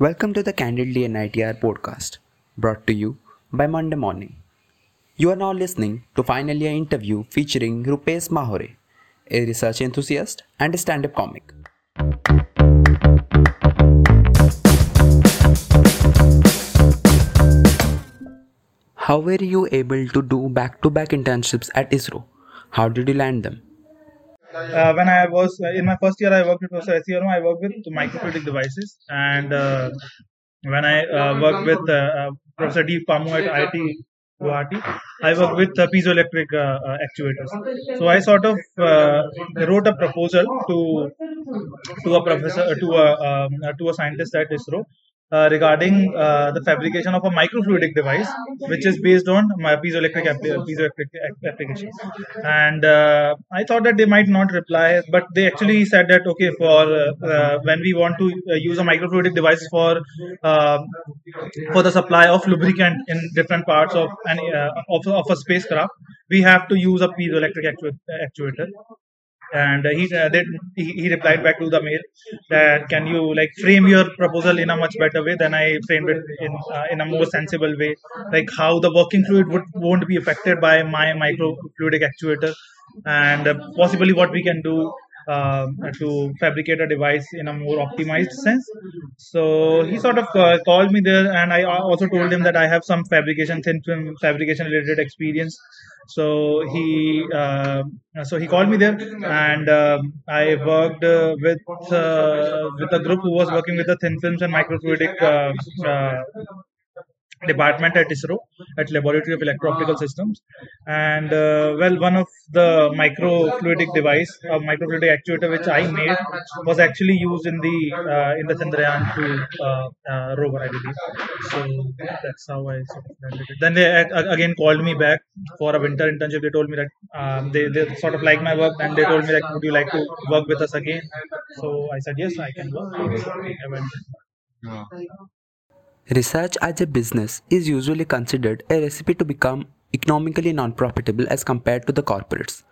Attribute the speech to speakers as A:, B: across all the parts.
A: Welcome to the Candidly NITR podcast, brought to you by Monday Morning. You are now listening to finally an interview featuring Rupesh Mahore, a research enthusiast and a stand-up comic. How were you able to do back-to-back internships at ISRO? How did you land them?
B: Uh, when I was uh, in my first year, I worked with Professor. I worked with microfluidic devices, and uh, when I uh, worked with uh, uh, Professor Deep Pamu at IIT Guwahati, I worked with uh, piezoelectric actuators. So I sort of uh, wrote a proposal to to a professor to a um, uh, to a scientist at ISRO uh, regarding uh, the fabrication of a microfluidic device, which is based on my piezoelectric, appli- piezoelectric application. And uh, I thought that they might not reply, but they actually said that okay, for uh, uh, when we want to use a microfluidic device for uh, for the supply of lubricant in different parts of an of, of a spacecraft, we have to use a piezoelectric actu- actuator and uh, he uh, he replied back to the mail that can you like frame your proposal in a much better way than I framed it in uh, in a more sensible way, like how the working fluid would won't be affected by my microfluidic actuator, and uh, possibly what we can do. Um, to fabricate a device in a more optimized sense. So he sort of uh, called me there, and I also told him that I have some fabrication, thin film fabrication related experience. So he uh, so he called me there and um, i worked uh, with uh, with a group who was working with the thin films and microfluidic uh, uh, department at ISRO at Laboratory of Electro-Optical Systems, and uh, well, one of the microfluidic device, a microfluidic actuator which I made, was actually used in the uh, in the Chandrayaan 2 uh, uh, rover, I believe. So that's how I sort of landed it. Then they again called me back for a winter internship. They told me that um, they they sort of like my work, and they told me like, would you like to work with us again? So I said yes, I can work. I went.
A: Research as a business is usually considered a recipe to become economically non-profitable as compared to the corporates.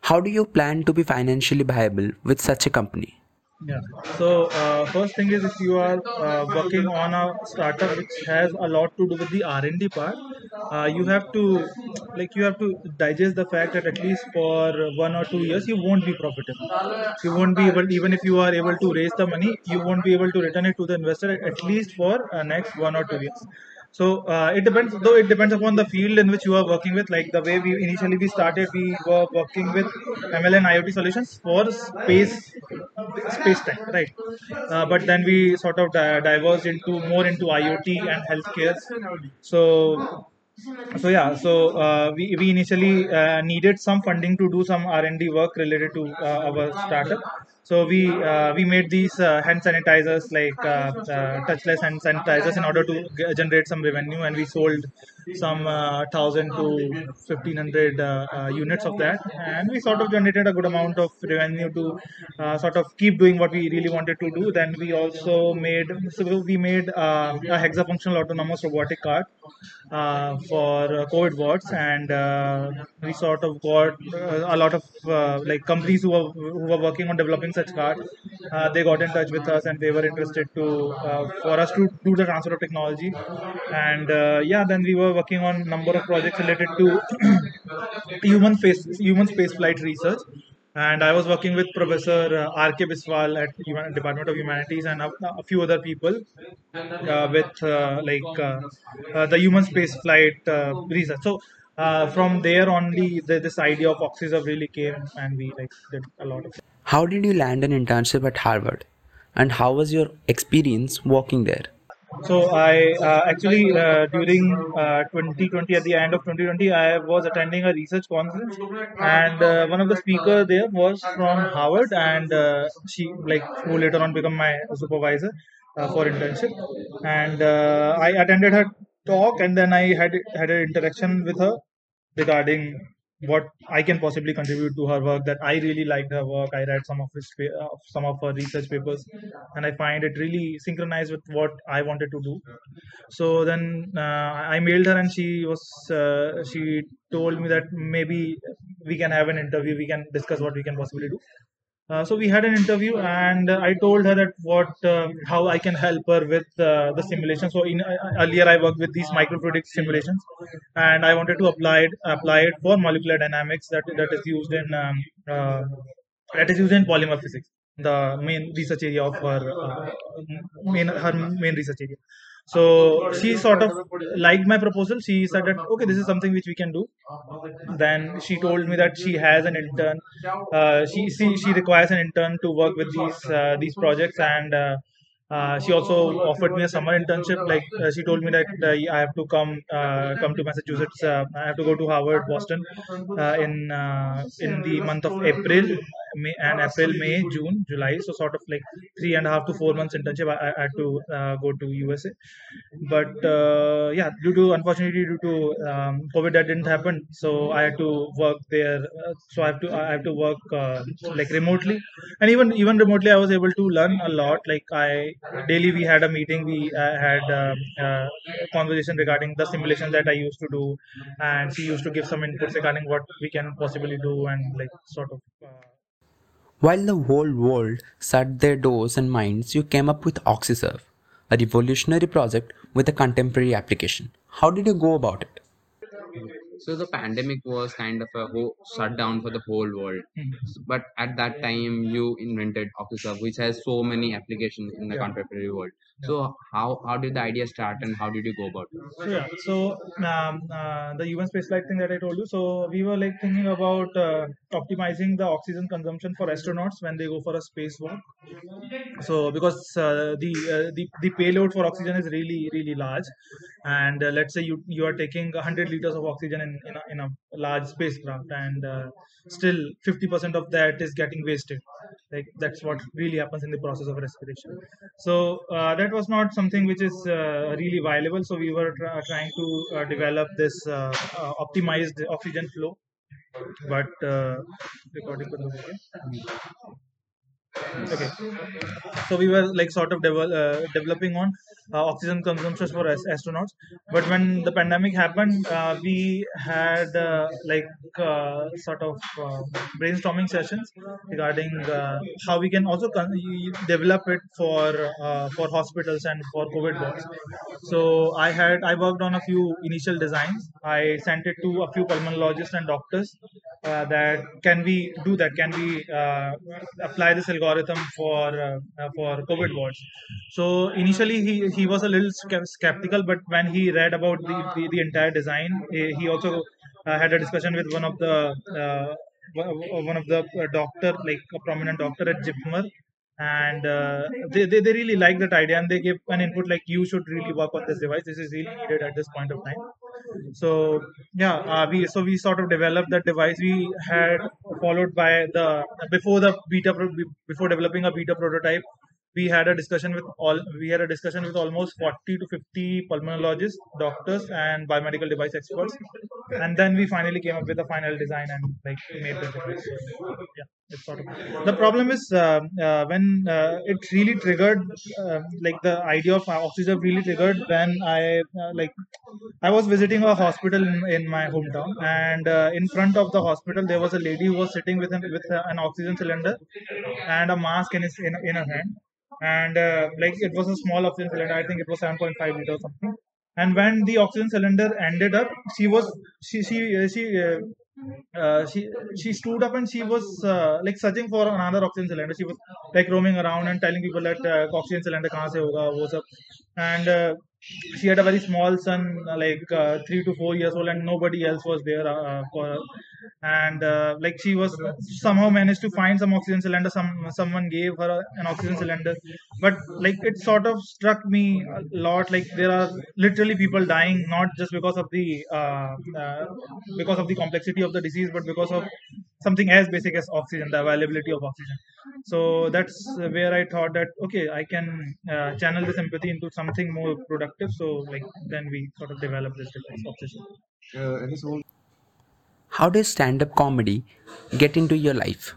A: How do you plan to be financially viable with such a company?
B: Yeah. So uh, first thing is if you are uh, working on a startup which has a lot to do with the R and D part, uh, you have to like you have to digest the fact that at least for one or two years you won't be profitable. You won't be able even if you are able to raise the money, you won't be able to return it to the investor at least for uh, next one or two years. So uh, it depends, though it depends upon the field in which you are working with. Like the way we initially we started, we were working with ML and IoT solutions for space space time, right? Uh, but then we sort of di- diverged into more into IoT and healthcare. So so yeah so uh, we, we initially uh, needed some funding to do some r&d work related to uh, our startup. So we uh, we made these uh, hand sanitizers like uh, touchless hand sanitizers in order to generate some revenue and we sold some uh, 1000 to 1500 uh, uh, units of that and we sort of generated a good amount of revenue to uh, sort of keep doing what we really wanted to do then we also made so we made uh, a hexafunctional autonomous robotic cart uh, for COVID wards, and we sort of got a lot of like companies who were who were working on developing such cards. Uh, they got in touch with us, and they were interested to for us to do the transfer of technology. And yeah, then we were working on number of projects related to human space human space flight research. And I was working with Professor uh, R.K. Biswal at Human, Department of Humanities and a, a few other people uh, with uh, like uh, uh, the human space flight uh, research. So from there only, the, this idea of Oxyserve really came, and we like did a lot of.
A: How did you land an internship at Harvard? And how was your experience working there?
B: So I uh, actually uh, during uh, 2020 at the end of 2020 I was attending a research conference. And uh, one of the speaker there was from Harvard and uh, she like who later on become my supervisor uh, for internship. And I attended her talk and then I had had an interaction with her regarding what I can possibly contribute to her work. That I really liked her work. I read some of his uh, some of her research papers, and I find it really synchronized with what I wanted to do. So then uh, I mailed her, and she was uh, she told me that maybe we can have an interview. We can discuss what we can possibly do. Uh, so we had an interview, and uh, I told her that what uh, how I can help her with uh, the simulation. So in uh, earlier I worked with these microfluidic simulations, and I wanted to apply it apply it for molecular dynamics that that is used in um, uh, that is used in polymer physics, the main research area of her main her main research area. So she sort of liked my proposal. She said that okay, this is something which we can do. Then she told me that she has an intern. Uh, she, she she requires an intern to work with these uh, these projects and. Uh, uh, she also offered me a summer internship. Like uh, she told me that uh, I have to come uh, come to Massachusetts. Uh, I have to go to Harvard, Boston, uh, in uh, in the month of April, May, and April, May, June, July. So sort of like three and a half to four months internship. I, I had to uh, go to USA, but uh, yeah, due to unfortunately due to um, COVID, that didn't happen. So I had to work there. Uh, so I have to I have to work uh, like remotely, and even even remotely, I was able to learn a lot. Like I daily we had a meeting. We uh, had um, uh, a conversation regarding the simulations that I used to do, and she used to give some inputs regarding what we can possibly do and like sort of.
A: While the whole world shut their doors and minds, you came up with OxyServe, a revolutionary project with a contemporary application. How did you go about it?
C: So the pandemic was kind of a whole shutdown for the whole world.
B: Mhm.
C: But at that time, you invented OxyServe, which has so many applications in the
B: Yeah.
C: contemporary world. So how how did the idea start, and how did you go about it?
B: So yeah, so um, uh, the human spaceflight thing that I told you. So we were like thinking about uh, optimizing the oxygen consumption for astronauts when they go for a spacewalk. So because uh, the, uh, the the payload for oxygen is really really large, and uh, let's say you you are taking 100 liters of oxygen in in a, in a large spacecraft, and uh, still 50% of that is getting wasted. Like that's what really happens in the process of respiration. So uh, that was not something which is uh, really viable. So we were try trying to uh, develop this uh, optimized oxygen flow, but recording work, yeah? Okay. So we were like sort of devel- uh, developing on uh, oxygen consumption for as- astronauts. But when the pandemic happened, uh, we had uh, like uh, sort of uh, brainstorming sessions regarding uh, how we can also con- develop it for for hospitals and for COVID wards. So I had I worked on a few initial designs. I sent it to a few pulmonologists and doctors that can we do that? Can we apply this algorithm for uh, uh, for COVID wards? So initially he, he was a little skeptical, but when he read about the, the, the entire design, he, also uh, had a discussion with one of the one of the doctor, like a prominent doctor at Jipmer, and uh, they, they, they really like that idea and they give an input like you should really work on this device. This is really needed at this point of time so yeah uh, we so we sort of developed that device. We had followed by the before the beta before developing a beta prototype we had a discussion with all we had a discussion with almost 40 to 50 pulmonologists doctors and biomedical device experts. And then we finally came up with a final design and like made the device yeah it's sort of the problem is uh, uh, when uh, it really triggered uh, like the idea of oxygen really triggered when i uh, like i was visiting a hospital in, in my hometown. And uh, in front of the hospital there was a lady who was sitting with an, with an oxygen cylinder and a mask in his in, in her hand and uh, like it was a small oxygen cylinder i think it was 7.5 liter or something and when the oxygen cylinder ended up she was she she uh, she uh, uh, she she stood up and she was uh, like searching for another oxygen cylinder. She was like roaming around and telling people that uh, oxygen cylinder kahan se hoga, wo sab. And uh, she had a very small son, uh, like uh, three to four years old, and nobody else was there uh, for her. And uh, like she was somehow managed to find some oxygen cylinder. Some someone gave her an oxygen cylinder, but like it sort of struck me a lot. Like there are literally people dying not just because of the uh, uh, because of the complexity of the disease, but because of something as basic as oxygen, the availability of oxygen. So that's where I thought that okay, I can uh, channel this empathy into something more productive. So like then we sort of develop this device obsession.
A: How does stand up comedy get into your life?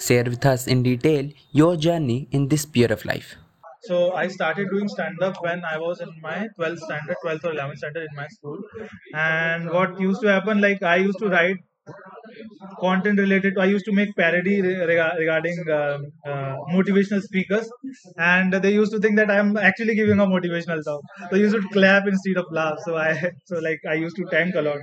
A: Share with us in detail your journey in this sphere of life.
B: So I started doing stand up when I was in my 12th standard, 12th or 11th standard in my school. And what used to happen, like I used to write content related. I used to make parody rega- regarding uh, uh, motivational speakers, and they used to think that I'm actually giving a motivational talk. So used to clap instead of laugh. So I so like I used to tank a lot.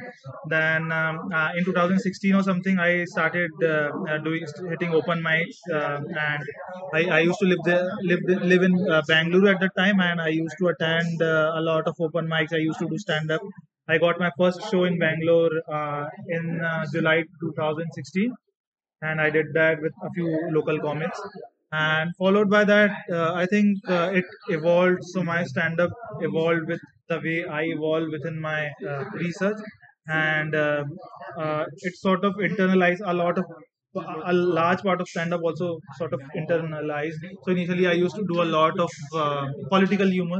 B: Then um, uh, in 2016 or something, I started uh, uh, doing hitting open mics, uh, and I, I used to live there live live in uh, Bangalore at that time, and I used to attend a lot of open mics. I used to do stand up. I got my first show in Bangalore uh, in uh, July 2016, and I did that with a few local comics. And followed by that, uh, I think uh, it evolved. So my stand-up evolved with the way I evolved within my uh, research, and uh, it sort of internalized a lot of a large part of stand up also sort of internalized. So initially, I used to do a lot of uh, political humor,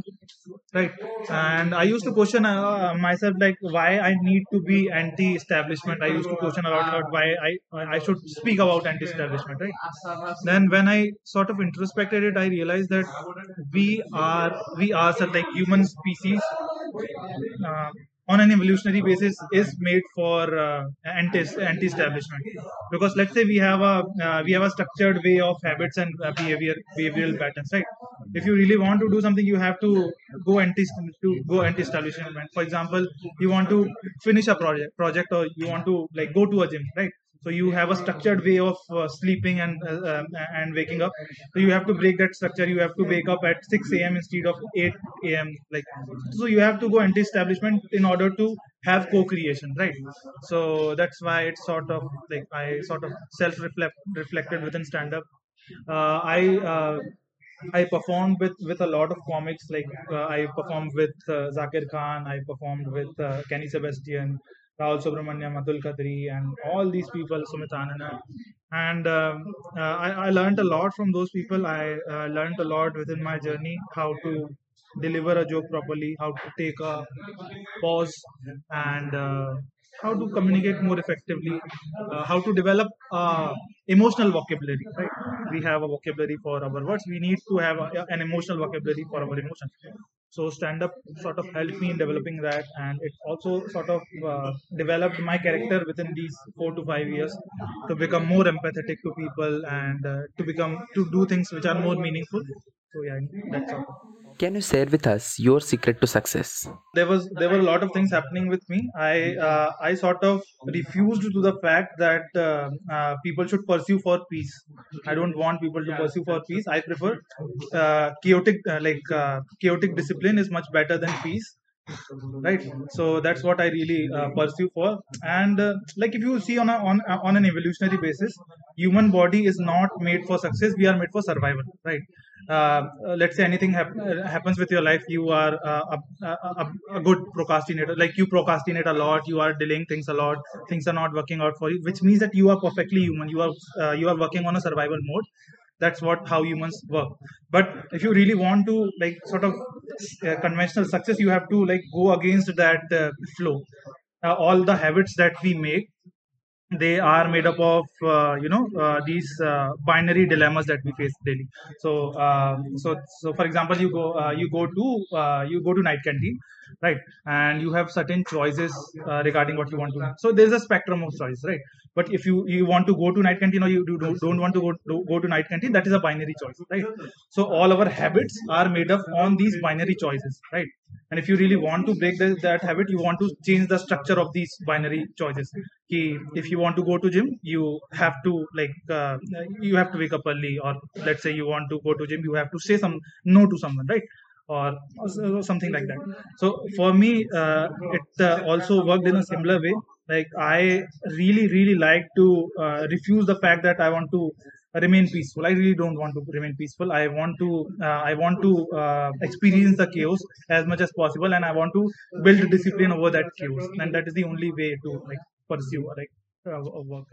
B: right? And I used to question uh, myself like why I need to be anti-establishment. I used to question a lot about why I I should speak about anti-establishment, right? Then when I sort of introspected it, I realized that we are we are like human species. Uh, on an evolutionary basis is made for uh, anti anti establishment because let's say we have a uh, we have a structured way of habits and uh, behavior behavioral patterns right? If you really want to do something you have to go anti to go anti establishment for example you want to finish a project project or you want to like go to a gym right so you have a structured way of uh, sleeping and uh, uh, and waking up so you have to break that structure you have to wake up at 6 a.m instead of 8 a.m like so you have to go anti-establishment in order to have co-creation right so that's why it's sort of like i sort of self-reflect reflected within stand-up uh, i uh, I performed with with a lot of comics. Like uh, I performed with uh, Zakir Khan. I performed with uh, Kenny Sebastian, Rahul Subramanian, Atul Khatri, and all these people, Sumit Anand. And um, uh, I, I learned a lot from those people. I uh, learned a lot within my journey how to deliver a joke properly, how to take a pause, and uh, how to communicate more effectively, uh, how to develop uh, emotional vocabulary. Right? We have a vocabulary for our words. We need to have a, an emotional vocabulary for our emotions. So stand up sort of helped me in developing that, and it also sort of uh, developed my character within these four to five years to become more empathetic to people and uh, to become to do things which are more meaningful. So yeah, that's all.
A: Can you share with us your secret to success?
B: there was there were a lot of things happening with me. I uh, i sort of refused to the fact that uh, uh, people should pursue for peace. I don't want people to pursue for peace. I prefer uh, chaotic uh, like uh, chaotic discipline is much better than peace. Right? So that's what i really uh, pursue for. And uh, like if you see on a, on on an evolutionary basis human body is not made for success. We are made for survival. Right let's say anything hap- uh, happens with your life you are uh, a, a, a good procrastinator. Like you procrastinate a lot you are delaying things a lot things are not working out for you which means that you are perfectly human. You are uh, you are working on a survival mode. That's what how humans work. But if you really want to like sort of uh, conventional success you have to like go against that uh, flow. Uh, all the habits that we make they are made up of uh, you know uh, these uh, binary dilemmas that we face daily. So uh, so so for example you go uh, you go to uh, you go to night canteen right? And you have certain choices regarding what you want to do. so there's a spectrum of choice right but if you you want to go to night canteen or you do, do, don't want to go, to go to night canteen that is a binary choice right? So all our habits are made up on these binary choices right? And if you really want to break the, that habit you want to change the structure of these binary choices. Ki if you want to go to gym you have to like uh, you have to wake up early or let's say you want to go to gym you have to say some no to someone right? Or so- something like that. So for me uh, it uh, also worked in a similar way like i really really like to uh, refuse the fact that i want to remain peaceful. I really don't want to remain peaceful. I want to uh, i want to uh, experience the chaos as much as possible and i want to build discipline over that chaos. And that is the only way to like pursue like uh, work